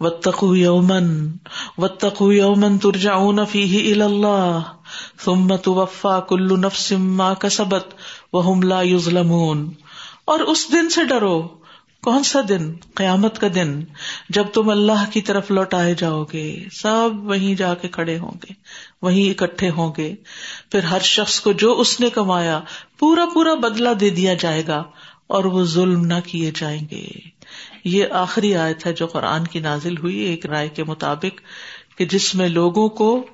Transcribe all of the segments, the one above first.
وتقو یومن وتقو یومن ترجعون فیہ الی اللہ ثم توفا کل نفس ما کسبت وهم لا یظلمون اور اس دن سے ڈرو کون سا دن؟ قیامت کا دن جب تم اللہ کی طرف لوٹائے جاؤ گے، سب وہیں جا کے کھڑے ہوں گے، وہیں اکٹھے ہوں گے۔ پھر ہر شخص کو جو اس نے کمایا، پورا پورا بدلا دے دیا جائے گا اور وہ ظلم نہ کیے جائیں گے۔ یہ آخری آیت ہے جو قرآن کی نازل ہوئی، ایک رائے کے مطابق کہ جس میں لوگوں کو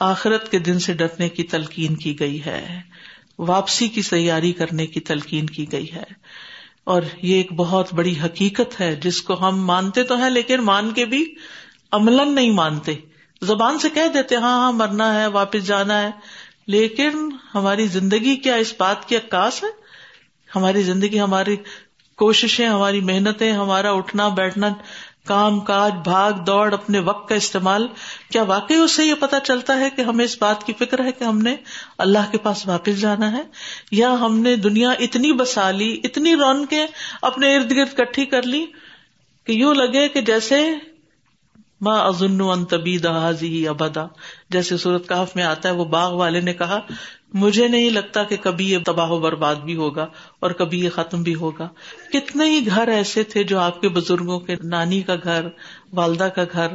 آخرت کے دن سے ڈرنے کی تلقین کی گئی ہے، واپسی کی تیاری کرنے کی تلقین کی گئی ہے۔ اور یہ ایک بہت بڑی حقیقت ہے، جس کو ہم مانتے تو ہیں لیکن مان کے بھی عمل نہیں مانتے۔ زبان سے کہہ دیتے ہاں ہاں مرنا ہے، واپس جانا ہے۔ لیکن ہماری زندگی کیا اس بات کی عکاس ہے؟ ہماری زندگی ہماری کوششیں، ہماری محنتیں، ہمارا اٹھنا، بیٹھنا، کام کاج، بھاگ دوڑ اپنے وقت کا استعمال۔ کیا واقعی اس سے یہ پتا چلتا ہے کہ ہمیں اس بات کی فکر ہے کہ ہم نے اللہ کے پاس واپس جانا ہے؟ یا ہم نے دنیا اتنی بسا لی، اتنی رونقیں اپنے ارد گرد کٹھی کر لی کہ یوں لگے کہ جیسے ماں ازن ان طبی دہازی ابدا۔ جیسے صورت کاف میں آتا ہے، وہ باغ والے نے کہا، مجھے نہیں لگتا کہ کبھی یہ تباہ و برباد بھی ہوگا اور کبھی یہ ختم بھی ہوگا۔ کتنے ہی گھر ایسے تھے جو آپ کے بزرگوں کے نانی کا گھر، والدہ کا گھر۔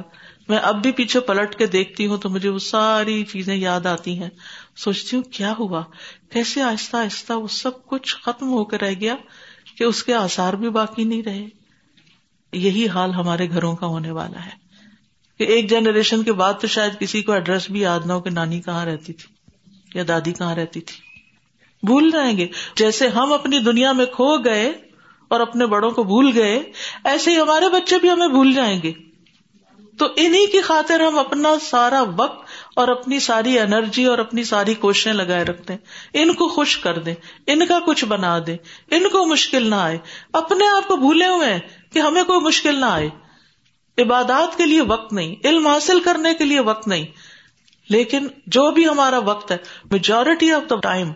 میں اب بھی پیچھے پلٹ کے دیکھتی ہوں تو مجھے وہ ساری چیزیں یاد آتی ہیں۔ سوچتی ہوں کیا ہوا؟ کیسے آہستہ آہستہ وہ سب کچھ ختم ہو کے رہ گیا کہ اس کے آسار بھی باقی نہیں رہے۔ یہی حال ہمارے گھروں کا ہونے والا ہے۔ کہ ایک جنریشن کے بعد تو شاید کسی کو ایڈریس بھی یاد نہ ہو کہ نانی کہاں رہتی تھی یا دادی کہاں رہتی تھی۔ بھول جائیں گے۔ جیسے ہم اپنی دنیا میں کھو گئے اور اپنے بڑوں کو بھول گئے، ایسے ہی ہمارے بچے بھی ہمیں بھول جائیں گے۔ تو انہیں کی خاطر ہم اپنا سارا وقت اور اپنی ساری انرجی اور اپنی ساری کوششیں لگائے رکھتے ہیں۔ ان کو خوش کر دیں، ان کا کچھ بنا دیں، ان کو مشکل نہ آئے۔ اپنے آپ کو بھولے ہوئے ہیں کہ ہمیں کوئی مشکل نہ آئے۔ عبادات کے لیے وقت نہیں، علم حاصل کرنے کے لیے وقت نہیں۔ لیکن جو بھی ہمارا وقت ہے میجورٹی آف دا ٹائم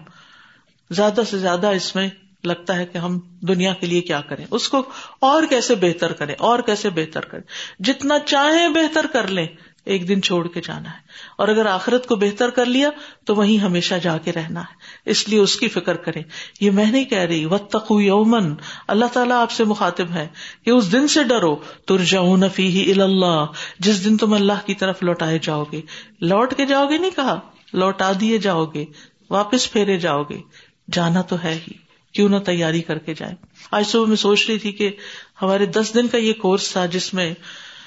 زیادہ سے زیادہ اس میں لگتا ہے کہ ہم دنیا کے لیے کیا کریں۔ اس کو اور کیسے بہتر کریں، اور کیسے بہتر کریں۔ جتنا چاہیں بہتر کر لیں۔ ایک دن چھوڑ کے جانا ہے۔ اور اگر آخرت کو بہتر کر لیا، تو وہیں ہمیشہ جا کے رہنا ہے۔ اس لیے اس کی فکر کریں۔ یہ میں نہیں کہہ رہی و یومن اللہ تعالیٰ آپ سے مخاطب ہے کہ اس دن سے ڈرو۔ ترجعون فیہ اللہ جس دن تم اللہ کی طرف لوٹائے جاؤ گے۔ لوٹ کے جاؤ گے نہیں کہا، لوٹا دیے جاؤ گے۔ واپس پھیرے جاؤ گے۔ جانا تو ہے ہی۔ کیوں نہ تیاری کر کے جائیں آج صبح میں سوچ رہی تھی کہ ہمارے دس دن کا یہ کورس تھا جس میں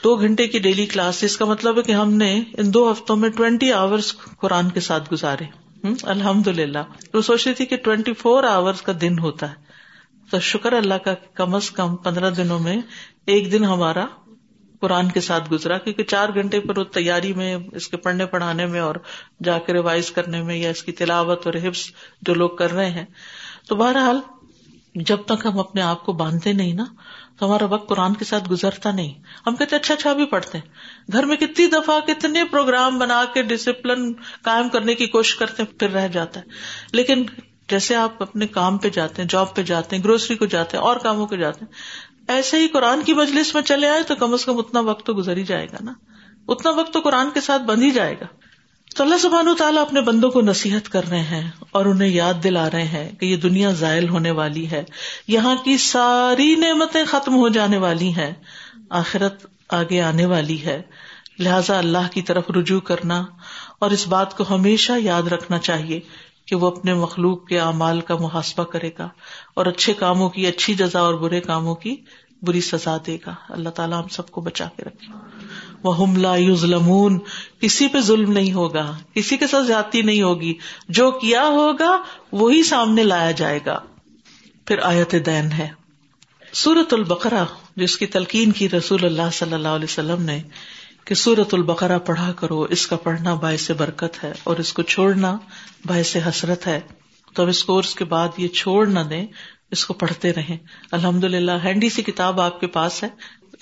دو گھنٹے کی ڈیلی کلاس اس کا مطلب ہے کہ ہم نے ان دو ہفتوں میں ٹوینٹی آورس قرآن کے ساتھ گزارے۔ الحمد للہ وہ سوچ رہی تھی کہ ٹوینٹی فور آورس کا دن ہوتا ہے۔ تو شکر اللہ کا کم از کم پندرہ دنوں میں ایک دن ہمارا قرآن کے ساتھ گزرا، کیونکہ چار گھنٹے پر تیاری میں، اس کے پڑھنے پڑھانے میں اور جا کے ریوائز کرنے میں یا اس کی تلاوت اور حفظ جو لوگ کر رہے ہیں۔ تو بہرحال جب تک ہم اپنے آپ کو باندھتے نہیں نا تو ہمارا وقت قرآن کے ساتھ گزرتا نہیں۔ ہم کہتے اچھا اچھا بھی پڑھتے ہیں۔ گھر میں کتنی دفعہ کتنے پروگرام بنا کے ڈسپلن قائم کرنے کی کوشش کرتے ہیں، پھر رہ جاتا ہے۔ لیکن جیسے آپ اپنے کام پہ جاتے ہیں جاب پہ جاتے ہیں گروسری کو جاتے ہیں، اور کاموں پہ جاتے ہیں، ایسے ہی قرآن کی مجلس میں چلے آئے تو کم از کم اتنا وقت تو گزر ہی جائے گا نا۔ اتنا وقت تو قرآن کے ساتھ بند ہی جائے گا۔ تو اللہ سبحان تعالیٰ اپنے بندوں کو نصیحت کر رہے ہیں اور انہیں یاد دلا رہے ہیں کہ یہ دنیا ذائل ہونے والی ہے، یہاں کی ساری نعمتیں ختم ہو جانے والی ہیں، آخرت آگے آنے والی ہے۔ لہذا اللہ کی طرف رجوع کرنا اور اس بات کو ہمیشہ یاد رکھنا چاہیے کہ وہ اپنے مخلوق کے اعمال کا محاسبہ کرے گا اور اچھے کاموں کی اچھی جزا اور برے کاموں کی بری سزا دے گا۔ اللہ تعالیٰ ہم سب کو بچا کے رکھے۔ وہ حملہ یوزلمون کسی پہ ظلم نہیں ہوگا، کسی کے ساتھ زیادتی نہیں ہوگی۔ جو کیا ہوگا، وہی سامنے لایا جائے گا۔ پھر آیت دین ہے۔ سورت البقرا جس کی تلقین کی رسول اللہ صلی اللہ علیہ وسلم نے کہ سورت البقرا پڑھا کرو، اس کا پڑھنا باعث برکت ہے اور اس کو چھوڑنا باعث حسرت ہے۔ تو اب اس کورس کے بعد یہ چھوڑ نہ دیں، اس کو پڑھتے رہیں۔ الحمد للہ ہینڈی سی کتاب آپ کے پاس ہے۔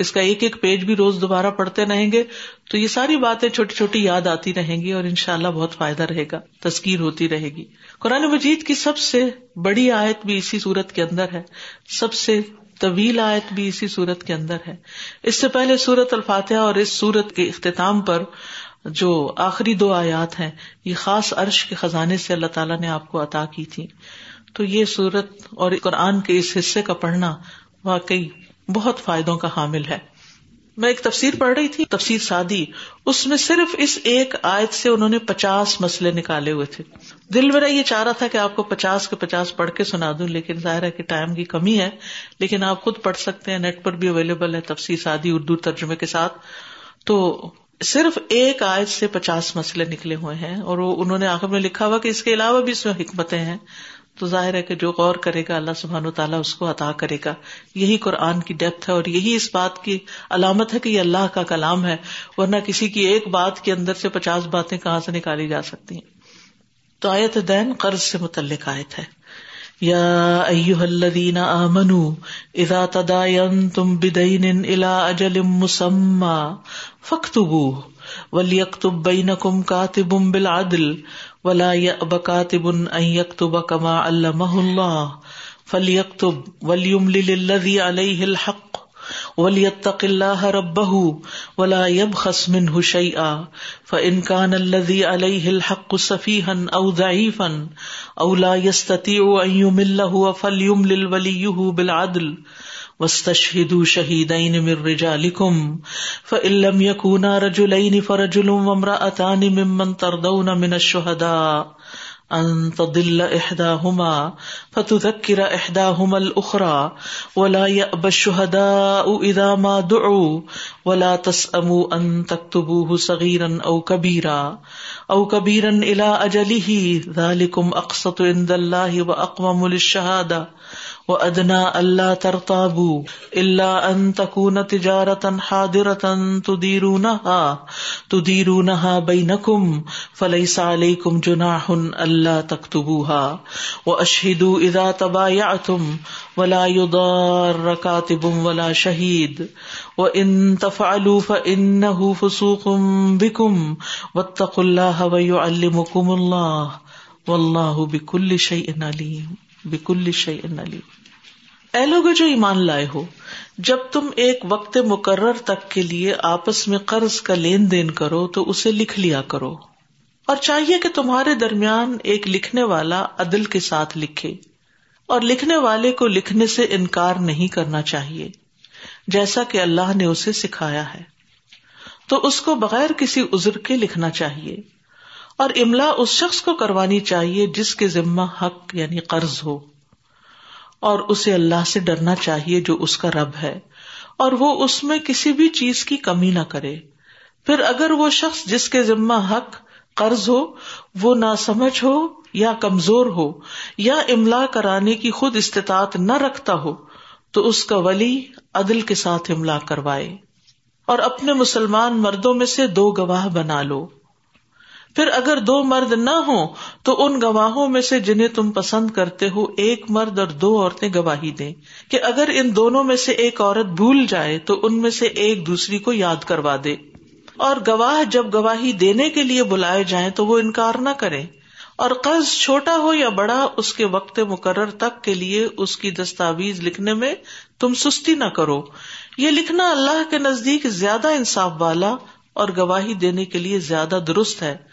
اس کا ایک ایک پیج بھی روز دوبارہ پڑھتے رہیں گے، تو یہ ساری باتیں چھوٹی چھوٹی یاد آتی رہیں گی اور ان شاء اللہ بہت فائدہ رہے گا تسکیر ہوتی رہے گی۔ قرآن مجید کی سب سے بڑی آیت بھی اسی صورت کے اندر ہے، سب سے طویل آیت بھی اسی سورت کے اندر ہے۔ اس سے پہلے سورت الفاتحہ اور اس سورت کے اختتام پر جو آخری دو آیات ہیں، یہ خاص عرش کے خزانے سے اللہ تعالیٰ نے آپ کو عطا کی تھی۔ تو یہ سورت اور قرآن کے اس حصے کا پڑھنا واقعی بہت فائدوں کا حامل ہے۔ میں ایک تفسیر پڑھ رہی تھی، تفسیر سادی۔ اس میں صرف اس ایک آیت سے انہوں نے پچاس مسئلے نکالے ہوئے تھے۔ دل میرا یہ چاہ رہا تھا کہ آپ کو پچاس کے پچاس پڑھ کے سنا دوں، لیکن ظاہر ہے کہ ٹائم کی کمی ہے۔ لیکن آپ خود پڑھ سکتے ہیں، نیٹ پر بھی اویلیبل ہے، تفسیر سادی اردو ترجمے کے ساتھ۔ تو صرف ایک آیت سے پچاس مسئلے نکلے ہوئے ہیں اور وہ انہوں نے آخر میں لکھا ہوا کہ اس کے علاوہ بھی اس میں حکمتیں ہیں۔ تو ظاہر ہے کہ جو غور کرے گا اللہ سبحان و تعالیٰ اس کو عطا کرے گا۔ یہی قرآن کی ڈیپتھ ہے اور یہی اس بات کی علامت ہے کہ یہ اللہ کا کلام ہے، ورنہ کسی کی ایک بات کے اندر سے پچاس باتیں کہاں سے نکالی جا سکتی ہیں۔ تو آیت دین قرض سے متعلق آیت ہے۔ یا ایوہ الذین آمنوا اذا تداینتم بدین الى اجل مسمى فاکتبوه ولیکتب بینکم کاتب بالعدل ولا يأب ان يكتب كما علمه الله فليكتب وليملل الذي عليه الحق وليتق الله ربه ولا يبخس منه شيئا فإن كان الذي عليه الحق سفيها أو ضعيفا أو لا يستطيع أن يمله فليملل وليه بالعدل وستشهدوا شهيدين من رجالكم فإن لم يكونا رجلين فرجل وامرأتان ممن ترضون من الشهداء أن تضل إحداهما فتذكر إحداهما الأخرى ولا يأبى الشهداء إذا ما دعوا ولا تسأموا أن تكتبوه صغيرا أو كبيرا أو كبيرا إلى أجله ذلكم أقسط عند الله وأقوم للشهادة ادنا اللہ ترتابو اللہ ان تکون تجارتا حاضرتا تدیرونہا تدیرونہا بینکم فلیس علیکم جناح اللہ تکتبوها واشہدو اذا تبایعتم ولا يضار كاتب ولا شہید وان تفعلوا فانه فسوق بكم. واتقوا الله ويعلمكم الله، والله بكل شيء عليم. بكل شيء عليم اے لوگ جو ایمان لائے ہو، جب تم ایک وقت مقرر تک کے لیے آپس میں قرض کا لین دین کرو، تو اسے لکھ لیا کرو۔ اور چاہیے کہ تمہارے درمیان ایک لکھنے والا عدل کے ساتھ لکھے۔ اور لکھنے والے کو لکھنے سے انکار نہیں کرنا چاہیے، جیسا کہ اللہ نے اسے سکھایا ہے۔ تو اس کو بغیر کسی ازر کے لکھنا چاہیے۔ اور املا اس شخص کو کروانی چاہیے جس کے ذمہ حق یعنی قرض ہو اور اسے اللہ سے ڈرنا چاہیے جو اس کا رب ہے اور وہ اس میں کسی بھی چیز کی کمی نہ کرے پھر اگر وہ شخص جس کے ذمہ حق قرض ہو، وہ نہ سمجھ ہو یا کمزور ہو یا املا کرانے کی خود استطاعت نہ رکھتا ہو، تو اس کا ولی عدل کے ساتھ املا کروائے اور اپنے مسلمان مردوں میں سے دو گواہ بنا لو۔ پھر اگر دو مرد نہ ہو تو ان گواہوں میں سے جنہیں تم پسند کرتے ہو ایک مرد اور دو عورتیں گواہی دیں کہ اگر ان دونوں میں سے ایک عورت بھول جائے تو ان میں سے ایک دوسری کو یاد کروا دے۔ اور گواہ جب گواہی دینے کے لیے بلائے جائیں تو وہ انکار نہ کرے۔ اور قرض چھوٹا ہو یا بڑا، اس کے وقت مقرر تک کے لیے اس کی دستاویز لکھنے میں تم سستی نہ کرو۔ یہ لکھنا اللہ کے نزدیک زیادہ انصاف والا اور گواہی دینے کے لیے زیادہ درست ہے۔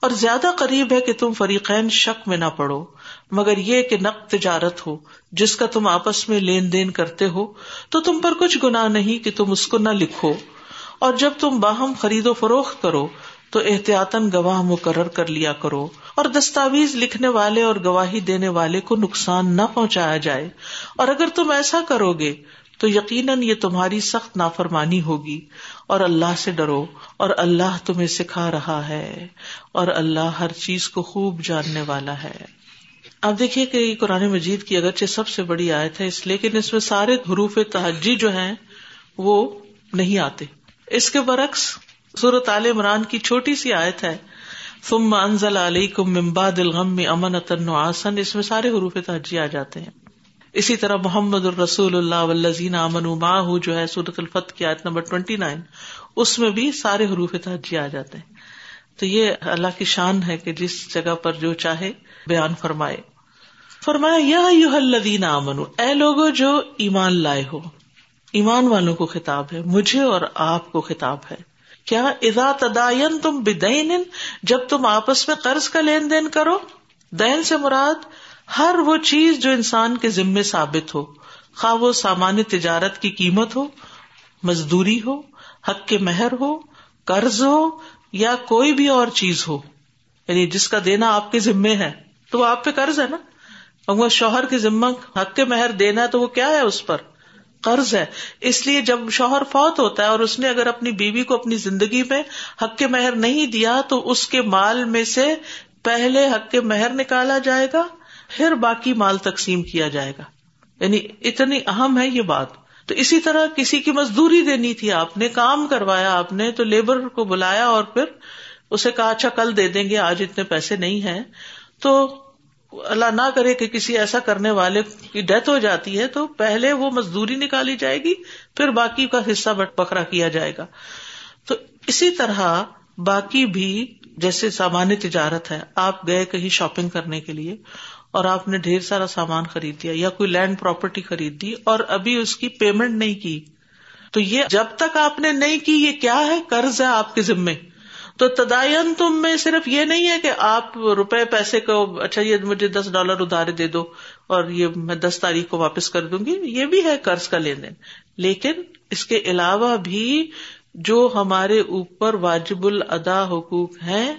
اور زیادہ قریب ہے کہ تم فریقین شک میں نہ پڑو، مگر یہ کہ نقد تجارت ہو، جس کا تم آپس میں لین دین کرتے ہو، تو تم پر کچھ گنا نہیں کہ تم اس کو نہ لکھو۔ اور جب تم باہم خرید و فروخت کرو، تو احتیاطن گواہ مقرر کر لیا کرو، اور دستاویز لکھنے والے اور گواہی دینے والے کو نقصان نہ پہنچایا جائے۔ اور اگر تم ایسا کرو گے تو یقیناً یہ تمہاری سخت نافرمانی ہوگی اور اللہ سے ڈرو اور اللہ تمہیں سکھا رہا ہے اور اللہ ہر چیز کو خوب جاننے والا ہے۔ اب دیکھیے کہ قرآن مجید کی اگرچہ سب سے بڑی آیت ہے، اس لیکن اس میں سارے حروف تحجی جو ہیں، وہ نہیں آتے۔ اس کے برعکس صورت عال عمران کی چھوٹی سی آیت ہے، ثم انزل علیکم من بعد الغم امنۃ آسن اس میں سارے حروف تحجی آ جاتے ہیں۔ اسی طرح محمد الرسول اللہ ولزین امن ماہ جو ہے سورت الفت کی آیت نمبر ٹوینٹی نائن اس میں بھی سارے حروف تحجی آ جاتے ہیں۔ تو یہ اللہ کی شان ہے کہ جس جگہ پر جو چاہے بیان فرمائے۔ فرمایا، یا یو الذین آمنو اے لوگو جو ایمان لائے ہو، ایمان والوں کو خطاب ہے، مجھے اور آپ کو خطاب ہے۔ کیا ادا تدائن تم بدین، جب تم آپس میں قرض کا لین دین کرو، دین سے مراد ہر وہ چیز جو انسان کے ذمے ثابت ہو، خواہ وہ سامان تجارت کی قیمت ہو، مزدوری ہو، حق کے مہر ہو، قرض ہو، یا کوئی بھی اور چیز ہو۔ یعنی جس کا دینا آپ کے ذمے ہے، تو وہ آپ پہ قرض ہے نا۔ وہ شوہر کے ذمہ حق کے مہر دینا ہے، تو وہ کیا ہے اس پر؟ قرض ہے۔ اس لیے جب شوہر فوت ہوتا ہے اور اس نے اگر اپنی بیوی کو اپنی زندگی میں حق کے مہر نہیں دیا، تو اس کے مال میں سے پہلے حق کے مہر نکالا جائے گا۔ پھر باقی مال تقسیم کیا جائے گا۔ یعنی اتنی اہم ہے یہ بات۔ تو اسی طرح کسی کی مزدوری دینی تھی، آپ نے کام کروایا، آپ نے تو لیبر کو بلایا اور پھر اسے کہا اچھا کل دے دیں گے، آج اتنے پیسے نہیں ہیں۔ تو اللہ نہ کرے کہ کسی ایسا کرنے والے کی ڈیتھ ہو جاتی ہے تو پہلے وہ مزدوری نکالی جائے گی، پھر باقی کا حصہ بکرا کیا جائے گا۔ تو اسی طرح باقی بھی جیسے سامان تجارت ہے، آپ گئے کہیں شاپنگ کرنے کے لیے۔ اور آپ نے ڈھیر سارا سامان خرید دیا یا کوئی لینڈ پراپرٹی خرید دی اور ابھی اس کی پیمنٹ نہیں کی۔ تو یہ جب تک آپ نے نہیں کی، یہ کیا ہے؟ قرض ہے آپ کے ذمے۔ تو تدائن تم میں صرف یہ نہیں ہے کہ آپ روپے پیسے کو اچھا یہ مجھے دس ڈالر ادارے دے دو اور یہ میں دس تاریخ کو واپس کر دوں گی۔ یہ بھی ہے قرض کا لین دین۔ لیکن اس کے علاوہ بھی جو ہمارے اوپر واجب الادا حقوق ہیں،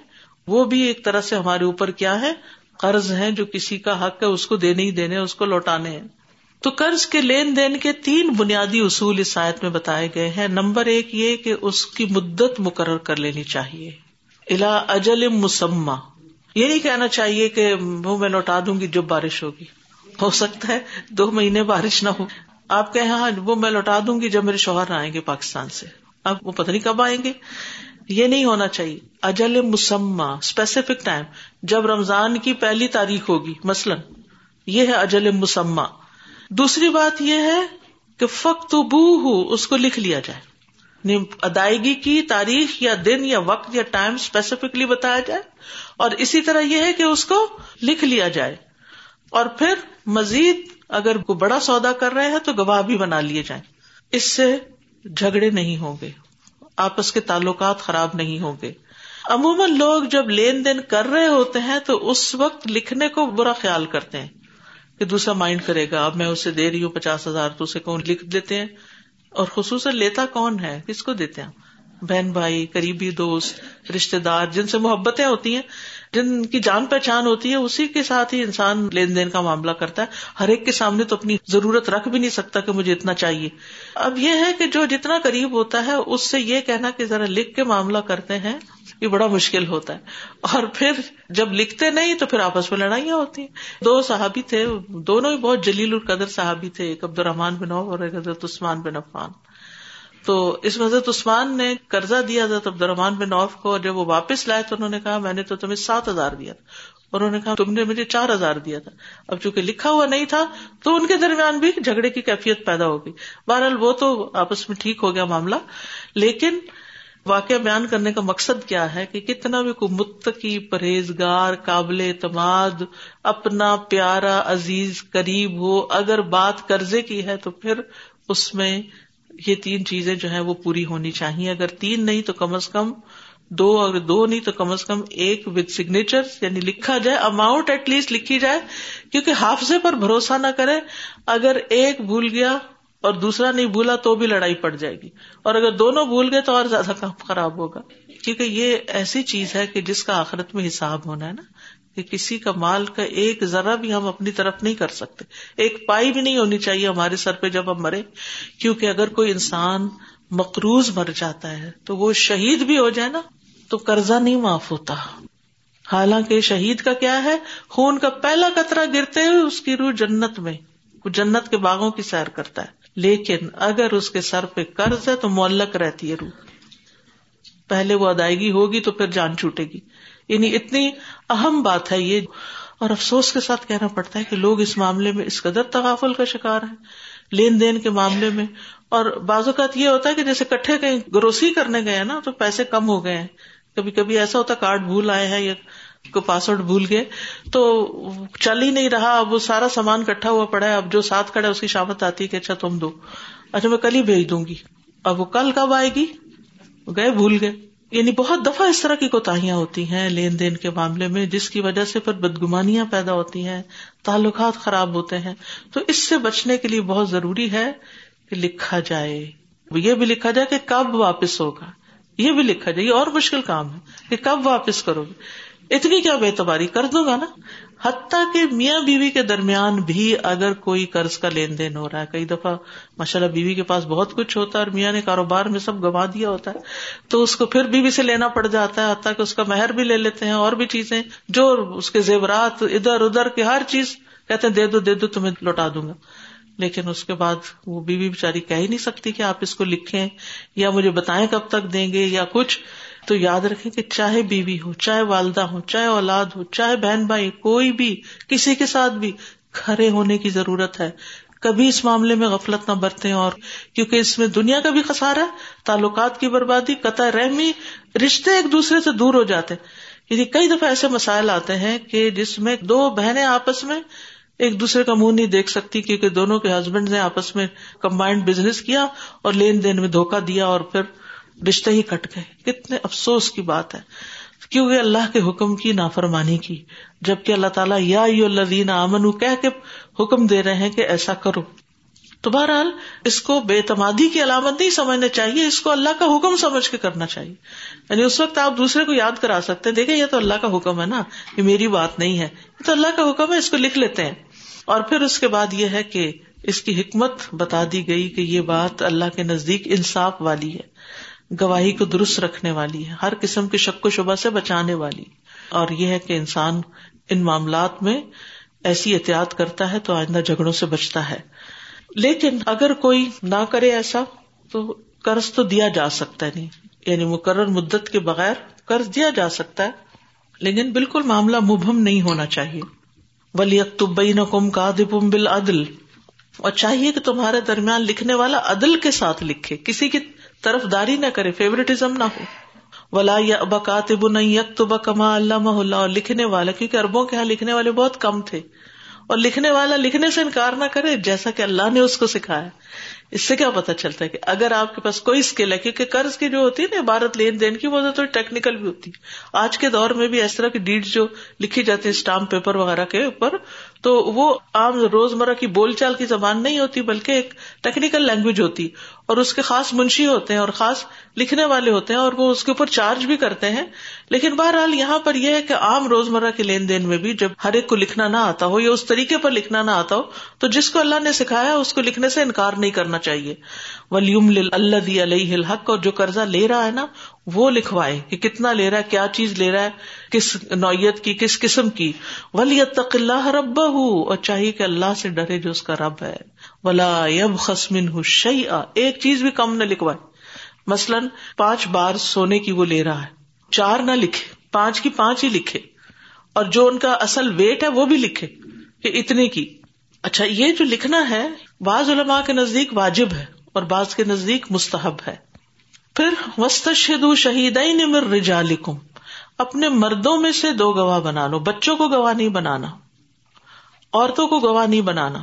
وہ بھی ایک طرح سے ہمارے اوپر کیا ہے؟ قرض ہے جو کسی کا حق ہے، اس کو دینے ہی دینے اس کو لوٹانے ہیں۔ تو قرض کے لین دین کے تین بنیادی اصول اس آیت میں بتائے گئے ہیں۔ نمبر ایک یہ کہ اس کی مدت مقرر کر لینی چاہیے۔ الا اجل مسمہ یہ نہیں کہنا چاہیے کہ وہ میں لوٹا دوں گی جب بارش ہوگی۔ ہو سکتا ہے دو مہینے بارش نہ ہو۔ آپ کہ ہاں وہ میں لوٹا دوں گی جب میرے شوہر آئیں گے پاکستان سے۔ اب وہ پتہ نہیں کب آئیں گے۔ یہ نہیں ہونا چاہیے۔ اجل مسمہ اسپیسیفک ٹائم جب رمضان کی پہلی تاریخ ہوگی، مثلاً۔ یہ ہے اجل مسمہ دوسری بات یہ ہے کہ فخت بو ہو اس کو لکھ لیا جائے۔ ادائیگی کی تاریخ یا دن یا وقت یا ٹائم اسپیسیفکلی بتایا جائے۔ اور اسی طرح یہ ہے کہ اس کو لکھ لیا جائے۔ اور پھر مزید اگر کوئی بڑا سودا کر رہے ہیں تو گواہ بھی بنا لیے جائیں۔ اس سے جھگڑے نہیں ہوں گے۔ آپس کے تعلقات خراب نہیں ہوں گے۔ عموماً لوگ جب لین دین کر رہے ہوتے ہیں تو اس وقت لکھنے کو برا خیال کرتے ہیں کہ دوسرا مائنڈ کرے گا، اب میں اسے دے رہی ہوں پچاس ہزار تو اسے کون لکھ دیتے ہیں؟ اور خصوصاً لیتا کون ہے؟ کس کو دیتے ہیں؟ بہن بھائی، قریبی دوست رشتے دار، جن سے محبتیں ہوتی ہیں، جن کی جان پہچان ہوتی ہے، اسی کے ساتھ ہی انسان لین دین کا معاملہ کرتا ہے۔ ہر ایک کے سامنے تو اپنی ضرورت رکھ بھی نہیں سکتا کہ مجھے اتنا چاہیے۔ اب یہ ہے کہ جو جتنا قریب ہوتا ہے، اس سے یہ کہنا کہ ذرا لکھ کے معاملہ کرتے ہیں، یہ بڑا مشکل ہوتا ہے۔ اور پھر جب لکھتے نہیں تو پھر آپس میں لڑائیاں ہوتی ہیں۔ دو صحابی تھے، دونوں ہی بہت جلیل القدر صحابی تھے، ایک عبد الرحمان بن اور ایک حضرت عثمان بن عفان۔ تو اس میں حضرت عثمان نے قرضہ دیا حضرت عبد الرحمان بن نوف کو جب وہ واپس لائے تو انہوں نے کہا، میں نے تو تمہیں سات ہزار دیا تھا۔ اور انہوں نے کہا، تم نے مجھے چار ہزار دیا تھا۔ اب چونکہ لکھا ہوا نہیں تھا، تو ان کے درمیان بھی جھگڑے کی کیفیت پیدا ہو گئی۔ بہرحال وہ تو آپس میں ٹھیک ہو گیا معاملہ۔ لیکن واقعہ بیان کرنے کا مقصد کیا ہے کہ کتنا بھی کوئی متقی، پرہیزگار، قابل اعتماد، اپنا پیارا، عزیز، قریب ہو، اگر بات قرضے کی ہے تو پھر اس میں یہ تین چیزیں جو ہے وہ پوری ہونی چاہیے۔ اگر تین نہیں تو کم از کم دو، اگر دو نہیں تو کم از کم ایک وتھ سگنیچر یعنی لکھا جائے اماؤنٹ ایٹ لیسٹ لکھی جائے، کیونکہ حافظے پر بھروسہ نہ کرے اگر ایک بھول گیا اور دوسرا نہیں بھولا تو بھی لڑائی پڑ جائے گی۔ اور اگر دونوں بھول گئے تو اور زیادہ کام خراب ہوگا۔ کیونکہ یہ ایسی چیز ہے کہ جس کا آخرت میں حساب ہونا ہے نا۔ کہ کسی کا مال کا ایک ذرا بھی ہم اپنی طرف نہیں کر سکتے۔ ایک پائی بھی نہیں ہونی چاہیے ہمارے سر پہ جب ہم مرے۔ کیونکہ اگر کوئی انسان مقروض مر جاتا ہے تو وہ شہید بھی ہو جائے نا، تو قرضہ نہیں معاف ہوتا۔ حالانکہ شہید کا کیا ہے؟ خون کا پہلا قطرہ گرتے ہوئے اس کی روح جنت میں، وہ جنت کے باغوں کی سیر کرتا ہے۔ لیکن اگر اس کے سر پہ قرض ہے تو معلق رہتی ہے روح۔ پہلے وہ ادائیگی ہوگی تو پھر جان چھوٹے گی۔ یعنی اتنی اہم بات ہے یہ اور افسوس کے ساتھ کہنا پڑتا ہے کہ لوگ اس معاملے میں اس قدر تغافل کا شکار ہے لین دین کے معاملے میں اور بعض اوقات یہ ہوتا ہے کہ جیسے کٹھے کہیں گروسی کرنے گئے نا تو پیسے کم ہو گئے ہیں کبھی کبھی ایسا ہوتا ہے کارڈ بھول آئے ہیں یا کو پاسورڈ بھول گئے تو چل ہی نہیں رہا اب وہ سارا سامان کٹھا ہوا پڑا ہے اب جو ساتھ کھڑا ہے اس کی شامت آتی ہے کہ اچھا تم دو اچھا میں کل ہی بھیج دوں گی اب وہ کل کب آئے گی گئے بھول گئے یعنی بہت دفعہ اس طرح کی کوتاہیاں ہوتی ہیں لین دین کے معاملے میں، جس کی وجہ سے پھر بدگمانیاں پیدا ہوتی ہیں، تعلقات خراب ہوتے ہیں۔ تو اس سے بچنے کے لیے بہت ضروری ہے کہ لکھا جائے۔ یہ بھی لکھا جائے کہ کب واپس ہوگا۔ یہ بھی لکھا جائے، یہ اور مشکل کام ہے کہ کب واپس کرو گے۔ اتنی کیا بے تباری کر دوں گا نا؟ حتیٰ کہ میاں بیوی کے درمیان بھی اگر کوئی قرض کا لین دین ہو رہا ہے، کئی دفعہ ماشاء اللہ بیوی کے پاس بہت کچھ ہوتا ہے اور میاں نے کاروبار میں سب گوا دیا ہوتا ہے، تو اس کو پھر بیوی سے لینا پڑ جاتا ہے، حتیٰ کہ اس کا مہر بھی لے لیتے ہیں، اور بھی چیزیں جو اس کے زیورات ادھر ادھر کی ہر چیز کہتے ہیں، دے دو دے دو، تمہیں لوٹا دوں گا۔ لیکن اس کے بعد وہ بیوی بےچاری کہہ ہی نہیں سکتی کہ آپ اس کو لکھیں یا مجھے بتائیں کب تک دیں گے یا کچھ۔ تو یاد رکھیں کہ چاہے بیوی ہو، چاہے والدہ ہو، چاہے اولاد ہو، چاہے بہن بھائی، کوئی بھی، کسی کے ساتھ بھی کھڑے ہونے کی ضرورت ہے۔ کبھی اس معاملے میں غفلت نہ برتے اور کیونکہ اس میں دنیا کا بھی خسارا ہے تعلقات کی بربادی، قطع رحمی، رشتے ایک دوسرے سے دور ہو جاتے یعنی کئی دفعہ ایسے مسائل آتے ہیں کہ جس میں دو بہنیں آپس میں ایک دوسرے کا منہ نہیں دیکھ سکتی کیونکہ دونوں کے ہسبینڈ نے آپس میں کمبائنڈ بزنس کیا اور لین دین میں دھوکا دیا اور پھر رشتے ہی کٹ گئے۔ کتنے افسوس کی بات ہے۔ کیونکہ اللہ کے حکم کی نافرمانی کی۔ جبکہ اللہ تعالیٰ یا امن کہہ کے حکم دے رہے ہیں کہ ایسا کرو۔ تو بہرحال اس کو بے اعتمادی کی علامت نہیں سمجھنا چاہیے، اس کو اللہ کا حکم سمجھ کے کرنا چاہیے۔ یعنی اس وقت آپ دوسرے کو یاد کرا سکتے ہیں۔ دیکھیں، یہ تو اللہ کا حکم ہے نا، یہ میری بات نہیں ہے۔ یہ تو اللہ کا حکم ہے، اس کو لکھ لیتے ہیں۔ اور پھر اس کے بعد یہ ہے کہ اس کی حکمت بتا دی گئی کہ یہ بات اللہ کے نزدیک انصاف والی ہے۔ گواہی کو درست رکھنے والی ہے، ہر قسم کے شک و شبہ سے بچانے والی۔ اور یہ ہے کہ انسان ان معاملات میں ایسی احتیاط کرتا ہے تو آئندہ جھگڑوں سے بچتا ہے۔ لیکن اگر کوئی نہ کرے ایسا، تو قرض تو دیا جا سکتا ہے۔ نہیں یعنی مقرر مدت کے بغیر قرض دیا جا سکتا ہے۔ لیکن بالکل معاملہ مبہم نہیں ہونا چاہیے۔ ولی اکتبئی نقم کا دم بل عدل اور چاہیے کہ تمہارے درمیان لکھنے والا عدل کے ساتھ لکھے، کسی کی طرف داری نہ کرے فیوریٹزم نہ ہو۔ ولا یا بکاتب یک تو بکما اللہ اور لکھنے والا، کیونکہ اربوں کے یہاں لکھنے والے بہت کم تھے۔ اور لکھنے والا لکھنے سے انکار نہ کرے، جیسا کہ اللہ نے اس کو سکھایا۔ اس سے کیا پتا چلتا ہے کہ اگر آپ کے پاس کوئی اسکل ہے، کیونکہ قرض کی جو ہوتی ہے نا، عبارت لین دین کی، وہ تو ٹیکنیکل بھی ہوتی۔ ہے آج کے دور میں بھی اس طرح کی ڈیڈ جو لکھی جاتی ہے اسٹامپ پیپر وغیرہ کے اوپر، تو وہ عام روز مرہ کی بول چال کی زبان نہیں ہوتی، بلکہ ایک ٹیکنیکل لینگویج ہوتی۔ اور اس کے خاص منشی ہوتے ہیں اور خاص لکھنے والے ہوتے ہیں اور وہ اس کے اوپر چارج بھی کرتے ہیں۔ لیکن بہرحال یہاں پر یہ ہے کہ عام روز مرہ کے لین دین میں بھی جب ہر ایک کو لکھنا نہ آتا ہو یا اس طریقے پر لکھنا نہ آتا ہو، تو جس کو اللہ نے سکھایا اس کو لکھنے سے انکار نہیں کرنا چاہیے۔ ولیم اللہ دی علیہ الحق اور جو قرضہ لے رہا ہے نا، وہ لکھوائے کہ کتنا لے رہا ہے، کیا چیز لے رہا ہے، کس نوعیت کی، کس قسم کی۔ ولی تق اللہ رب اور چاہیے کہ اللہ سے ڈرے جو اس کا رب ہے۔ ولا یب خسمن ہُ شعی ایک چیز بھی کم نہ لکھوائے۔ مثلاً، پانچ بار سونے کی وہ لے رہا ہے۔ چار نہ لکھے۔ پانچ کی پانچ ہی لکھے۔ اور جو ان کا اصل ویٹ ہے وہ بھی لکھے۔ کہ اتنے کی۔ اچھا یہ جو لکھنا ہے، بعض علماء کے نزدیک واجب ہے اور بعض کے نزدیک مستحب ہے۔ پھر وسط شہید رجالکم اپنے مردوں میں سے دو گواہ بنا لو۔ بچوں کو گواہ نہیں بنانا۔ عورتوں کو گواہ نہیں بنانا۔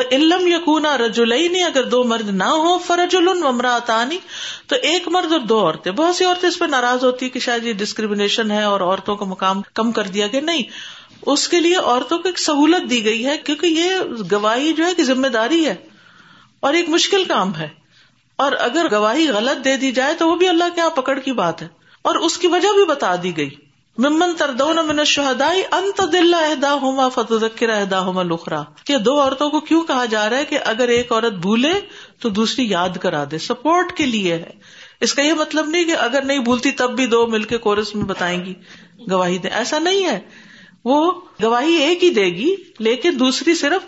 علم یقون رجول اگر دو مرد نہ ہو فرج المراتانی تو ایک مرد اور دو عورتیں۔ بہت سی عورتیں اس پہ ناراض ہوتی کہ شاید یہ ڈسکریمنیشن ہے اور عورتوں کا مقام کم کر دیا گیا۔ نہیں، اس کے لیے عورتوں کو ایک سہولت دی گئی ہے، کیونکہ یہ گواہی جو ہے کہ ذمہ داری ہے اور ایک مشکل کام ہے۔ اور اگر گواہی غلط دے دی جائے تو وہ بھی اللہ کے یہاں پکڑ کی بات ہے۔ اور اس کی وجہ بھی بتا دی گئی۔ ممن تردون من شہدائی انت دل اہدا ہوما فتح اہدا ہوما لخرا کہ دو عورتوں کو کیوں کہا جا رہا ہے کہ اگر ایک عورت بھولے تو دوسری یاد کرا دے سپورٹ کے لیے ہے۔ اس کا یہ مطلب نہیں کہ اگر نہیں بھولتی تب بھی دو مل کے کورس میں بتائیں گی، گواہی دے ایسا نہیں ہے۔ وہ گواہی ایک ہی دے گی، لیکن دوسری صرف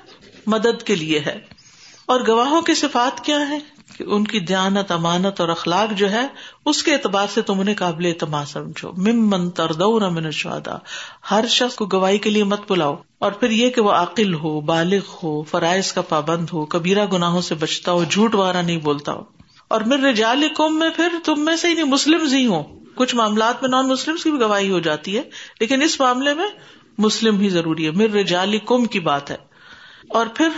مدد کے لیے ہے۔ اور گواہوں کی صفات کیا ہے کہ ان کی دھیانت امانت اور اخلاق جو ہے، اس کے اعتبار سے تم انہیں قابل اعتماد سمجھو۔ ممن تردو من شہدا ہر شخص کو گواہی کے لیے مت بلاؤ۔ اور پھر یہ کہ وہ عقل ہو، بالغ ہو، فرائض کا پابند ہو، کبیرہ گناہوں سے بچتا ہو، جھوٹ وغیرہ نہیں بولتا ہو۔ اور میرے رجال قوم میں پھر تم میں سے نہیں، مسلم ہی ہوں۔ کچھ معاملات میں نان مسلم کی بھی گواہی ہو جاتی ہے، لیکن اس معاملے میں مسلم ہی ضروری ہے۔ مر رجالی کم کی بات ہے۔ اور پھر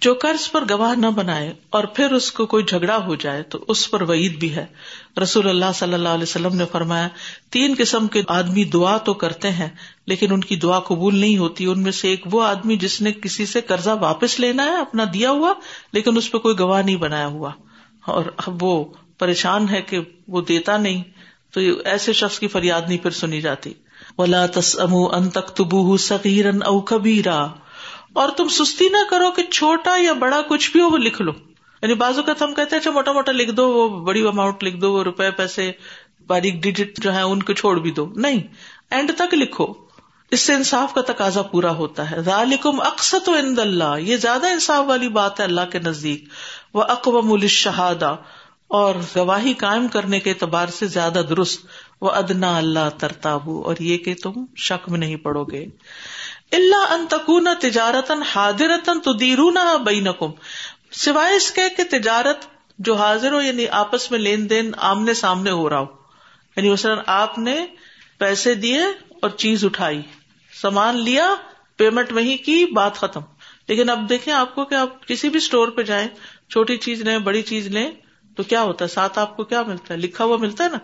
جو قرض پر گواہ نہ بنائے اور پھر اس کو کوئی جھگڑا ہو جائے تو اس پر وعید بھی ہے۔ رسول اللہ صلی اللہ علیہ وسلم نے فرمایا، تین قسم کے آدمی دعا تو کرتے ہیں، لیکن ان کی دعا قبول نہیں ہوتی۔ ان میں سے ایک وہ آدمی جس نے کسی سے قرضہ واپس لینا ہے، اپنا دیا ہوا، لیکن اس پہ کوئی گواہ نہیں بنایا ہوا۔ اور اب وہ پریشان ہے کہ وہ دیتا نہیں، تو ایسے شخص کی فریاد نہیں پھر سنی جاتی۔ ولا تس ان تک تبو سکیرن او کبیرا اور تم سستی نہ کرو کہ چھوٹا یا بڑا کچھ بھی ہو وہ لکھ لو۔ یعنی بازو کا ہم کہتے ہیں اچھا موٹا موٹا لکھ دو، وہ بڑی اماؤنٹ لکھ دو، وہ روپے، پیسے، باریک ڈیجٹ جو ہے ان کو چھوڑ بھی دو۔ نہیں اینڈ تک لکھو۔ اس سے انصاف کا تقاضا پورا ہوتا ہے۔ ذالکم اقسط و اند اللہ۔ یہ زیادہ انصاف والی بات ہے اللہ کے نزدیک۔ وہ اقوام الشہادا اور گواہی قائم کرنے کے اعتبار سے زیادہ درست۔ وہ ادنا اللہ ترتابو۔ اور یہ کہ تم شک میں نہیں پڑو گے۔ اللہ ان تکون تجارتن حاضرتن تو دیرون بینکم۔ سوائے اس کے کہ تجارت جو حاضر ہو یعنی آپس میں لین دین آمنے سامنے ہو رہا ہو۔ یعنی مثلاً آپ نے پیسے دیے اور چیز اٹھائی، سامان لیا، پیمنٹ وہی کی، بات ختم۔ لیکن اب دیکھیں آپ کو کہ آپ کسی بھی اسٹور پہ جائیں، چھوٹی چیز لیں، بڑی چیز لیں، تو کیا ہوتا ہے؟ ساتھ آپ کو کیا ملتا ہے؟ لکھا ہوا ملتا ہے نا؟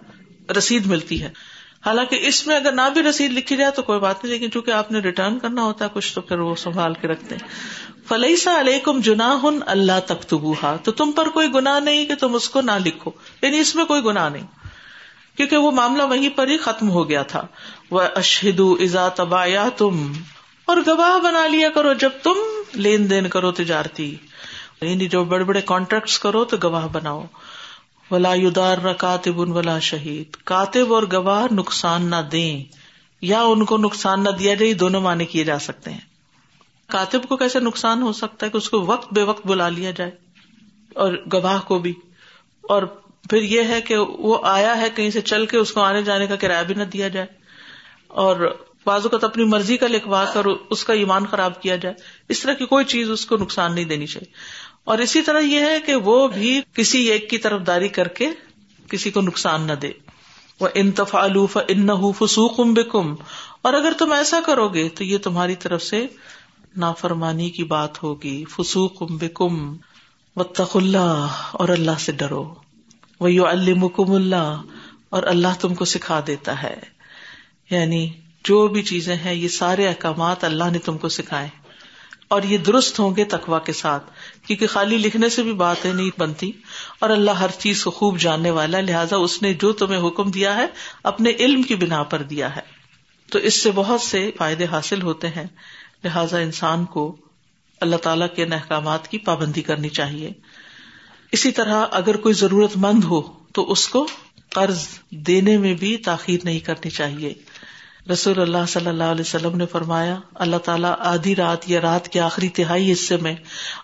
رسید ملتی ہے۔ حالانکہ اس میں اگر نہ بھی رسید لکھی جائے تو کوئی بات نہیں، لیکن چونکہ آپ نے ریٹرن کرنا ہوتا ہے، کچھ تو پھر وہ سنبھال کے رکھتے ہیں۔ فلحسا علیکم جنا ہن اللہ تک تو تم پر کوئی گنا نہیں کہ تم اس کو نہ لکھو۔ یعنی اس میں کوئی گنا نہیں۔ کیونکہ وہ معاملہ وہیں پر ہی ختم ہو گیا تھا۔ وہ اشہد ازا تبایا تم اور گواہ بنا لیا کرو جب تم لین دین کرو تجارتی۔ یعنی جو بڑے بڑے کانٹریکٹ کرو تو گواہ بناؤ۔ ولا یودار کاتب ان ولا شہید۔ کاتب اور گواہ نقصان نہ دیں یا ان کو نقصان نہ دیا جائے دونوں معنی کیے جا سکتے ہیں۔ کاتب کو کیسے نقصان ہو سکتا ہے کہ اس کو وقت بے وقت بلا لیا جائے اور گواہ کو بھی؟ اور پھر یہ ہے کہ وہ آیا ہے کہیں سے چل کے، اس کو آنے جانے کا کرایہ بھی نہ دیا جائے اور بازو کا تو اپنی مرضی کا لکھوا کر اس کا ایمان خراب کیا جائے۔ اس طرح کی کوئی چیز اس کو نقصان نہیں دینی چاہیے۔ اور اسی طرح یہ ہے کہ وہ بھی کسی ایک کی طرف داری کر کے کسی کو نقصان نہ دے۔ وہ انتفالوف ان فسوق بکم۔ اور اگر تم ایسا کرو گے تو یہ تمہاری طرف سے نافرمانی کی بات ہوگی۔ فسوق بکم۔ و اللہ اور اللہ سے ڈرو۔ وہ یو المکم اللہ اور اللہ تم کو سکھا دیتا ہے۔ یعنی جو بھی چیزیں ہیں، یہ سارے احکامات اللہ نے تم کو سکھائے۔ اور یہ درست ہوں گے تقوا کے ساتھ، کیونکہ خالی لکھنے سے بھی باتیں نہیں بنتی، اور اللہ ہر چیز کو خوب جاننے والا لہٰذا اس نے جو تمہیں حکم دیا ہے، اپنے علم کی بنا پر دیا ہے۔ تو اس سے بہت سے فائدے حاصل ہوتے ہیں، لہذا انسان کو اللہ تعالی کے احکامات کی پابندی کرنی چاہیے۔ اسی طرح اگر کوئی ضرورت مند ہو، تو اس کو قرض دینے میں بھی تاخیر نہیں کرنی چاہیے۔ رسول اللہ صلی اللہ علیہ وسلم نے فرمایا، اللہ تعالیٰ آدھی رات یا رات کے آخری تہائی حصے میں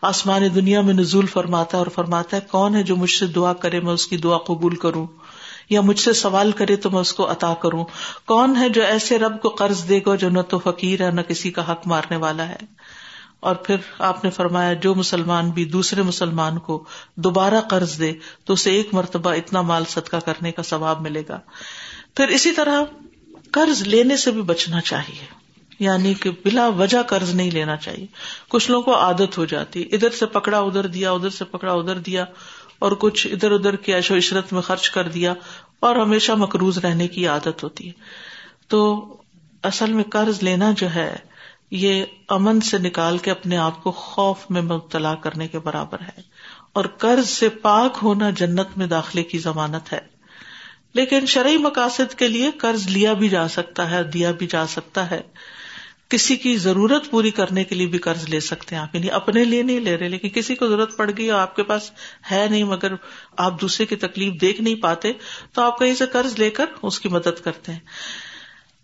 آسمان دنیا میں نزول فرماتا ہے اور فرماتا ہے، کون ہے جو مجھ سے دعا کرے میں اس کی دعا قبول کروں؟ یا مجھ سے سوال کرے تو میں اس کو عطا کروں؟ کون ہے جو ایسے رب کو قرض دے گا جو نہ تو فقیر ہے، نہ کسی کا حق مارنے والا ہے؟ اور پھر آپ نے فرمایا، جو مسلمان بھی دوسرے مسلمان کو دوبارہ قرض دے تو اسے ایک مرتبہ اتنا مال صدقہ کرنے کا ثواب ملے گا۔ پھر اسی طرح قرض لینے سے بھی بچنا چاہیے۔ یعنی کہ بلا وجہ قرض نہیں لینا چاہیے۔ کچھ لوگوں کو عادت ہو جاتی۔ ادھر سے پکڑا، ادھر دیا، ادھر سے پکڑا، ادھر دیا۔ اور کچھ ادھر ادھر کی ایشو عشرت میں خرچ کر دیا۔ اور ہمیشہ مقروض رہنے کی عادت ہوتی ہے۔ تو اصل میں قرض لینا جو ہے، یہ امن سے نکال کے اپنے آپ کو خوف میں مبتلا کرنے کے برابر ہے۔ اور قرض سے پاک ہونا جنت میں داخلے کی ضمانت ہے۔ لیکن شرعی مقاصد کے لیے قرض لیا بھی جا سکتا ہے، دیا بھی جا سکتا ہے۔ کسی کی ضرورت پوری کرنے کے لیے بھی قرض لے سکتے ہیں آپ۔ یعنی اپنے لیے نہیں لے رہے، لیکن کسی کو ضرورت پڑ گئی اور آپ کے پاس ہے نہیں، مگر آپ دوسرے کی تکلیف دیکھ نہیں پاتے، تو آپ کہیں سے قرض لے کر اس کی مدد کرتے ہیں۔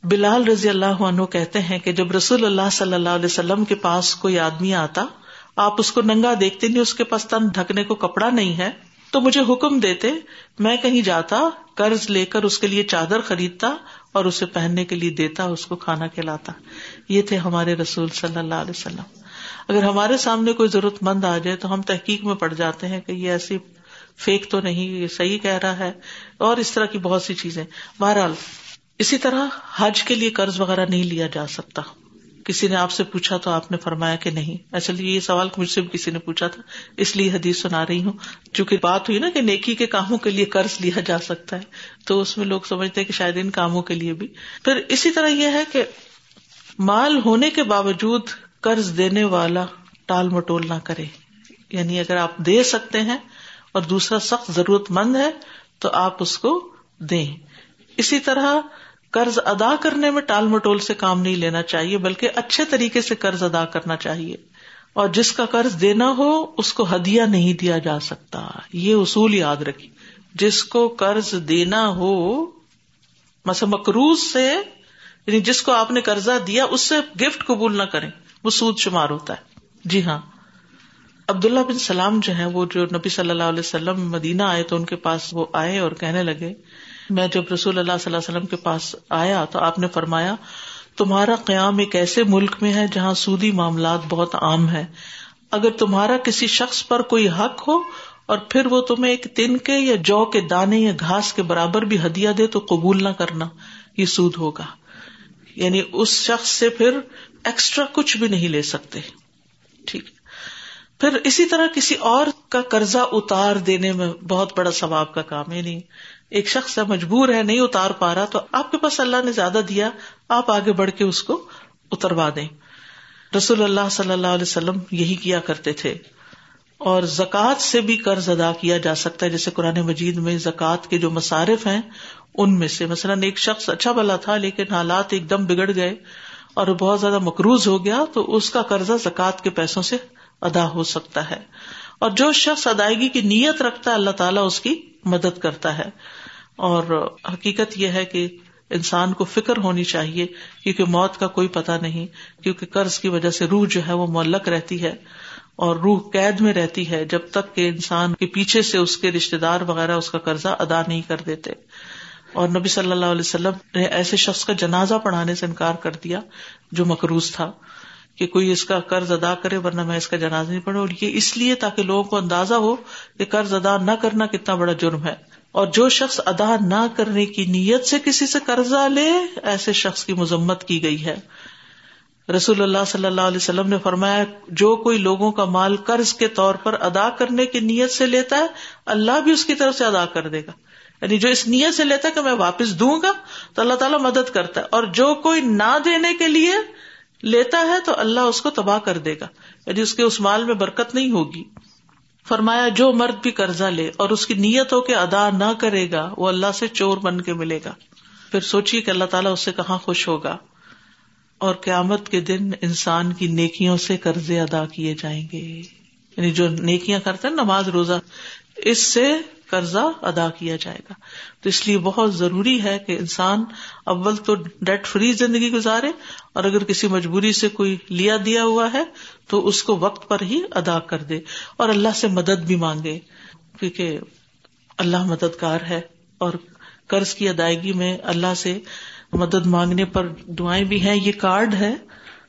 بلال رضی اللہ عنہ کہتے ہیں کہ جب رسول اللہ صلی اللہ علیہ وسلم کے پاس کوئی آدمی آتا، آپ اس کو ننگا دیکھتے نہیں، اس کے پاس تن ڈھکنے کو کپڑا نہیں ہے، تو مجھے حکم دیتے، میں کہیں جاتا قرض لے کر اس کے لیے چادر خریدتا اور اسے پہننے کے لیے دیتا اس کو کھانا کھلاتا۔ یہ تھے ہمارے رسول صلی اللہ علیہ وسلم۔ اگر ہمارے سامنے کوئی ضرورت مند آ جائے تو ہم تحقیق میں پڑ جاتے ہیں کہ یہ ایسی فیک تو نہیں، یہ صحیح کہہ رہا ہے۔ اور اس طرح کی بہت سی چیزیں۔ بہرحال، اسی طرح حج کے لیے قرض وغیرہ نہیں لیا جا سکتا۔ کسی نے آپ سے پوچھا تو آپ نے فرمایا کہ نہیں۔ ایسا یہ سوال مجھ سے بھی کسی نے پوچھا تھا، اس لیے حدیث سنا رہی ہوں۔ چونکہ بات ہوئی نا کہ نیکی کے کاموں کے لیے قرض لیا جا سکتا ہے، تو اس میں لوگ سمجھتے کہ شاید ان کاموں کے لیے بھی۔ پھر اسی طرح یہ ہے کہ مال ہونے کے باوجود قرض دینے والا ٹال مٹول نہ کرے۔ یعنی اگر آپ دے سکتے ہیں اور دوسرا سخت ضرورت مند ہے، تو آپ اس کو دیں۔ اسی طرح قرض ادا کرنے میں ٹال مٹول سے کام نہیں لینا چاہیے، بلکہ اچھے طریقے سے قرض ادا کرنا چاہیے۔ اور جس کا قرض دینا ہو، اس کو ہدیہ نہیں دیا جا سکتا۔ یہ اصول یاد رکھی جس کو قرض دینا ہو، مثلا مکروز سے یعنی جس کو آپ نے قرضہ دیا، اس سے گفٹ قبول نہ کریں۔ وہ سود شمار ہوتا ہے۔ جی ہاں۔ عبداللہ بن سلام جو ہے وہ جو نبی صلی اللہ علیہ وسلم مدینہ آئے تو ان کے پاس وہ آئے اور کہنے لگے میں جب رسول اللہ صلی اللہ علیہ وسلم کے پاس آیا تو آپ نے فرمایا، تمہارا قیام ایک ایسے ملک میں ہے جہاں سودی معاملات بہت عام ہے اگر تمہارا کسی شخص پر کوئی حق ہو اور پھر وہ تمہیں ایک تن کے یا جو کے دانے یا گھاس کے برابر بھی ہدیہ دے تو قبول نہ کرنا، یہ سود ہوگا۔ یعنی اس شخص سے پھر ایکسٹرا کچھ بھی نہیں لے سکتے۔ ٹھیک۔ پھر اسی طرح کسی اور کا قرضہ اتار دینے میں بہت بڑا ثواب کا کام ہے۔ نہیں ایک شخص مجبور ہے نہیں اتار پا رہا تو آپ کے پاس اللہ نے زیادہ دیا، آپ آگے بڑھ کے اس کو اتروا دیں۔ رسول اللہ صلی اللہ علیہ وسلم یہی کیا کرتے تھے۔ اور زکوٰۃ سے بھی قرض ادا کیا جا سکتا ہے، جیسے قرآن مجید میں زکوٰۃ کے جو مصارف ہیں، ان میں سے۔ مثلاً ایک شخص اچھا بلا تھا، لیکن حالات ایک دم بگڑ گئے اور بہت زیادہ مقروض ہو گیا، تو اس کا قرضہ زکوٰۃ کے پیسوں سے ادا ہو سکتا ہے۔ اور جو شخص ادائیگی کی نیت رکھتا ہے، اللہ تعالیٰ اس کی مدد کرتا ہے۔ اور حقیقت یہ ہے کہ انسان کو فکر ہونی چاہیے، کیونکہ موت کا کوئی پتا نہیں، کیونکہ قرض کی وجہ سے روح جو ہے وہ معلق رہتی ہے اور روح قید میں رہتی ہے جب تک کہ انسان کے پیچھے سے اس کے رشتے دار وغیرہ اس کا قرضہ ادا نہیں کر دیتے۔ اور نبی صلی اللہ علیہ وسلم نے ایسے شخص کا جنازہ پڑھانے سے انکار کر دیا جو مقروض تھا۔ کہ کوئی اس کا قرض ادا کرے ورنہ میں اس کا جنازہ نہیں پڑھوں۔ اور یہ اس لیے تاکہ لوگوں کو اندازہ ہو کہ قرض ادا نہ کرنا کتنا بڑا جرم ہے۔ اور جو شخص ادا نہ کرنے کی نیت سے کسی سے قرضہ لے، ایسے شخص کی مذمت کی گئی ہے۔ رسول اللہ صلی اللہ علیہ وسلم نے فرمایا، جو کوئی لوگوں کا مال قرض کے طور پر ادا کرنے کی نیت سے لیتا ہے، اللہ بھی اس کی طرف سے ادا کر دے گا۔ یعنی جو اس نیت سے لیتا ہے کہ میں واپس دوں گا، تو اللہ تعالیٰ مدد کرتا ہے۔ اور جو کوئی نہ دینے کے لیے لیتا ہے تو اللہ اس کو تباہ کر دے گا یعنی اس کے اس مال میں برکت نہیں ہوگی۔ فرمایا، جو مرد بھی قرضہ لے اور اس کی نیت ہو کے ادا نہ کرے گا، وہ اللہ سے چور بن کے ملے گا۔ پھر سوچیے کہ اللہ تعالیٰ اس سے کہاں خوش ہوگا۔ اور قیامت کے دن انسان کی نیکیوں سے قرضے ادا کیے جائیں گے۔ یعنی جو نیکیاں کرتے ہیں، نماز، روزہ، اس سے قرضہ ادا کیا جائے گا۔ تو اس لیے بہت ضروری ہے کہ انسان اول تو ڈیٹ فری زندگی گزارے اور اگر کسی مجبوری سے کوئی لیا دیا ہوا ہے تو اس کو وقت پر ہی ادا کر دے اور اللہ سے مدد بھی مانگے۔ کیونکہ اللہ مددگار ہے اور قرض کی ادائیگی میں اللہ سے مدد مانگنے پر دعائیں بھی ہیں۔ یہ کارڈ ہے۔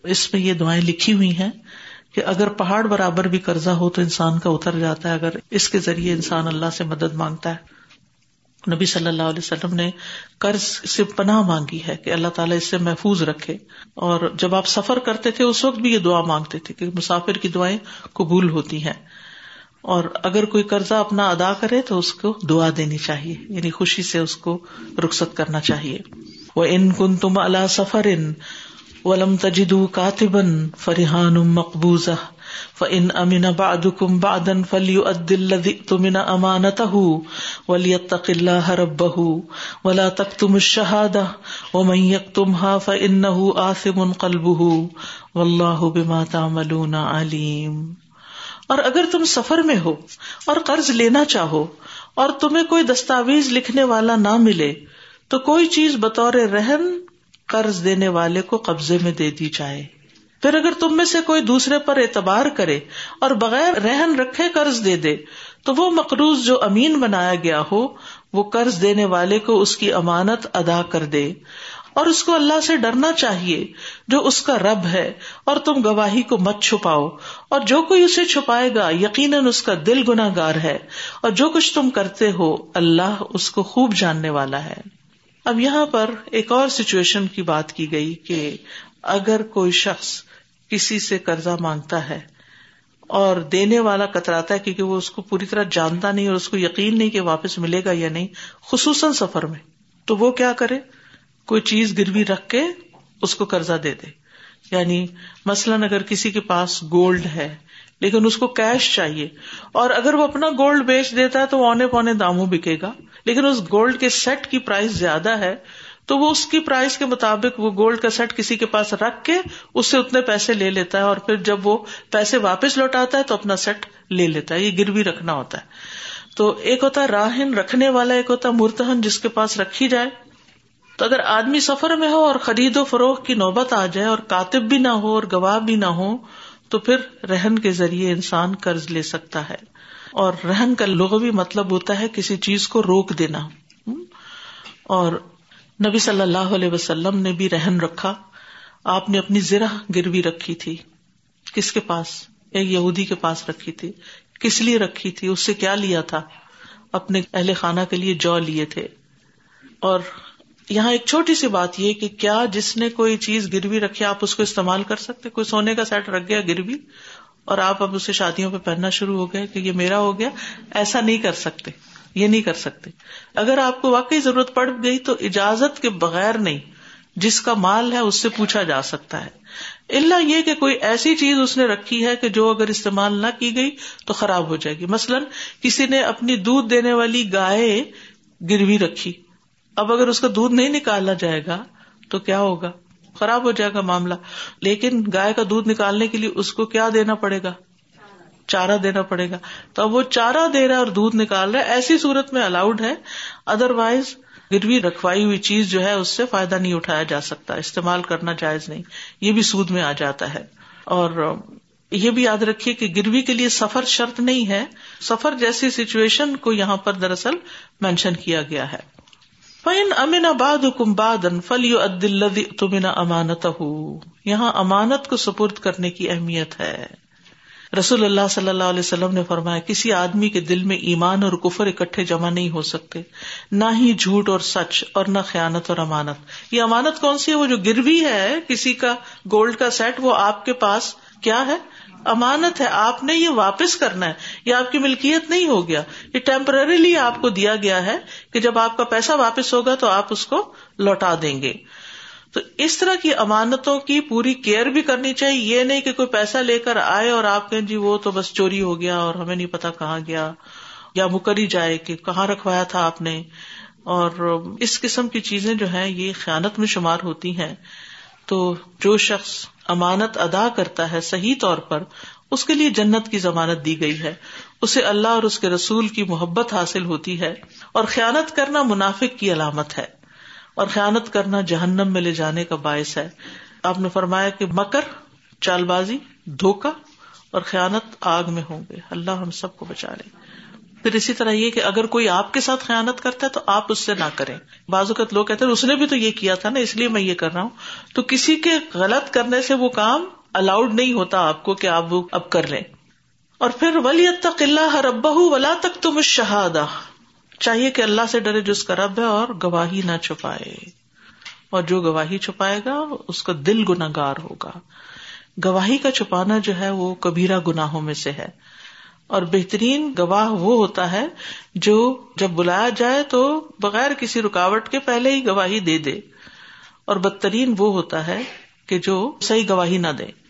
اس میں یہ دعائیں لکھی ہوئی ہیں۔ کہ اگر پہاڑ برابر بھی قرضہ ہو تو انسان کا اتر جاتا ہے، اگر اس کے ذریعے انسان اللہ سے مدد مانگتا ہے۔ نبی صلی اللہ علیہ وسلم نے قرض سے پناہ مانگی ہے کہ اللہ تعالیٰ اس سے محفوظ رکھے۔ اور جب آپ سفر کرتے تھے، اس وقت بھی یہ دعا مانگتے تھے کہ مسافر کی دعائیں قبول ہوتی ہیں۔ اور اگر کوئی قرضہ اپنا ادا کرے تو اس کو دعا دینی چاہیے یعنی خوشی سے اس کو رخصت کرنا چاہیے۔ وہ ان کن تم اللہ سفر ان ولم تجدو کاتبن فرحان مقبوضہ فإن أمن بعدكم بعدا فليؤد الذي اؤتمن أمانته وليتق الله ربه ولا تكتم الشهادة. ومن يكتمها فإنه آثم قلبه. والله بما تعملون عليم. اور اگر تم سفر میں ہو اور قرض لینا چاہو اور تمہیں کوئی دستاویز لکھنے والا نہ ملے تو کوئی چیز بطور رہن قرض دینے والے کو قبضے میں دے دی جائے۔ پھر اگر تم میں سے کوئی دوسرے پر اعتبار کرے اور بغیر رہن رکھے قرض دے دے، تو وہ مقروض جو امین بنایا گیا ہو، وہ قرض دینے والے کو اس کی امانت ادا کر دے۔ اور اس کو اللہ سے ڈرنا چاہیے جو اس کا رب ہے، اور تم گواہی کو مت چھپاؤ۔ اور جو کوئی اسے چھپائے گا، یقیناً اس کا دل گنا گار ہے۔ اور جو کچھ تم کرتے ہو، اللہ اس کو خوب جاننے والا ہے۔ اب یہاں پر ایک اور سچویشن کی بات کی گئی کہ اگر کوئی شخص کسی سے قرضہ مانگتا ہے اور دینے والا کتراتا ہے کیونکہ وہ اس کو پوری طرح جانتا نہیں اور اس کو یقین نہیں کہ واپس ملے گا یا نہیں، خصوصاً سفر میں، تو وہ کیا کرے؟ کوئی چیز گروی رکھ کے اس کو قرضہ دے دے۔ یعنی مثلاً اگر کسی کے پاس گولڈ ہے، لیکن اس کو کیش چاہیے، اور اگر وہ اپنا گولڈ بیچ دیتا ہے تو وہ اونے پونے داموں بکے گا۔ لیکن اس گولڈ کے سیٹ کی پرائز زیادہ ہے، تو وہ اس کی پرائز کے مطابق وہ گولڈ کا سیٹ کسی کے پاس رکھ کے اس سے اتنے پیسے لے لیتا ہے اور پھر جب وہ پیسے واپس لوٹاتا ہے تو اپنا سیٹ لے لیتا ہے، یہ گروی رکھنا ہوتا ہے۔ تو ایک ہوتا ہے راہن، رکھنے والا ایک ہوتا ہے مرتہن جس کے پاس رکھی جائے۔ تو اگر آدمی سفر میں ہو اور خرید و فروخت کی نوبت آ جائے اور کاتب بھی نہ ہو اور گواہ بھی نہ ہو، تو پھر رہن کے ذریعے انسان قرض لے سکتا ہے۔ اور رہن کا لغوی مطلب ہوتا ہے کسی چیز کو روک دینا۔ اور نبی صلی اللہ علیہ وسلم نے بھی رہن رکھا۔ آپ نے اپنی زرہ گروی رکھی تھی۔ کس کے پاس؟ ایک یہودی کے پاس رکھی تھی۔ کس لیے رکھی تھی؟ اس سے کیا لیا تھا؟ اپنے اہل خانہ کے لیے جو لیے تھے۔ اور یہاں ایک چھوٹی سی بات یہ کہ کیا جس نے کوئی چیز گروی رکھی، آپ اس کو استعمال کر سکتے؟ کوئی سونے کا سیٹ رکھ گیا گروی؟ اور آپ اب اسے شادیوں پہ پہننا شروع ہو گئے کہ یہ میرا ہو گیا، ایسا نہیں کر سکتے، یہ نہیں کر سکتے۔ اگر آپ کو واقعی ضرورت پڑ گئی تو اجازت کے بغیر نہیں، جس کا مال ہے اس سے پوچھا جا سکتا ہے۔ اللہ یہ کہ کوئی ایسی چیز اس نے رکھی ہے کہ جو اگر استعمال نہ کی گئی تو خراب ہو جائے گی۔ مثلاً کسی نے اپنی دودھ دینے والی گائے گروی رکھی۔ اب اگر اس کا دودھ نہیں نکالا جائے گا تو کیا ہوگا؟ خراب ہو جائے گا معاملہ۔ لیکن گائے کا دودھ نکالنے کے لیے اس کو کیا دینا پڑے گا؟ چارہ دینا پڑے گا۔ تو اب وہ چارہ دے رہا ہے اور دودھ نکال رہا ہے، ایسی صورت میں الاؤڈ ہے۔ ادر وائز گروی رکھوائی ہوئی چیز جو ہے، اس سے فائدہ نہیں اٹھایا جا سکتا۔ استعمال کرنا جائز نہیں۔ یہ بھی سود میں آ جاتا ہے۔ اور یہ بھی یاد رکھیے کہ گروی کے لیے سفر شرط نہیں ہے۔ سفر جیسی سچویشن کو یہاں پر دراصل مینشن کیا گیا ہے۔ فین امن آباد حکم بادن فلی عدل امانت یہاں امانت کو سپرد کرنے کی اہمیت ہے۔ رسول اللہ صلی اللہ علیہ وسلم نے فرمایا، کسی آدمی کے دل میں ایمان اور کفر اکٹھے جمع نہیں ہو سکتے، نہ ہی جھوٹ اور سچ اور نہ خیانت اور امانت۔ یہ امانت کون سی ہے؟ وہ جو گروی ہے، کسی کا گولڈ کا سیٹ، وہ آپ کے پاس کیا ہے؟ امانت ہے، آپ نے یہ واپس کرنا ہے، یہ آپ کی ملکیت نہیں ہو گیا۔ یہ ٹیمپرریلی آپ کو دیا گیا ہے کہ جب آپ کا پیسہ واپس ہوگا تو آپ اس کو لوٹا دیں گے۔ تو اس طرح کی امانتوں کی پوری کیئر بھی کرنی چاہیے۔ یہ نہیں کہ کوئی پیسہ لے کر آئے اور آپ کہیں جی وہ تو بس چوری ہو گیا اور ہمیں نہیں پتا کہاں گیا۔ یا مکری جائے کہ کہاں رکھوایا تھا آپ نے۔ اور اس قسم کی چیزیں جو ہیں، یہ خیانت میں شمار ہوتی ہیں۔ تو جو شخص امانت ادا کرتا ہے صحیح طور پر، اس کے لیے جنت کی ضمانت دی گئی ہے۔ اسے اللہ اور اس کے رسول کی محبت حاصل ہوتی ہے اور خیانت کرنا منافق کی علامت ہے۔ اور خیانت کرنا جہنم میں لے جانے کا باعث ہے۔ آپ نے فرمایا کہ مکر چال بازی دھوکا اور خیانت آگ میں ہوں گے۔ اللہ ہم سب کو بچا لے۔ پھر اسی طرح یہ کہ اگر کوئی آپ کے ساتھ خیانت کرتا ہے تو آپ اس سے نہ کریں۔ بعض اوقات لوگ کہتے ہیں اس نے بھی تو یہ کیا تھا نا، اس لیے میں یہ کر رہا ہوں۔ تو کسی کے غلط کرنے سے وہ کام الاؤڈ نہیں ہوتا آپ کو کہ آپ وہ اب کر لیں۔ اور پھر ولی تک اللہ ربہ ولا تک تم شہادہ چاہیے کہ اللہ سے ڈرے جو اس کا رب ہے اور گواہی نہ چھپائے۔ اور جو گواہی چھپائے گا، اس کا دل گناگار ہوگا۔ گواہی کا چھپانا جو ہے وہ کبیرا گناہوں میں سے ہے۔ اور بہترین گواہ وہ ہوتا ہے جو جب بلایا جائے تو بغیر کسی رکاوٹ کے پہلے ہی گواہی دے دے۔ اور بدترین وہ ہوتا ہے کہ جو صحیح گواہی نہ دے۔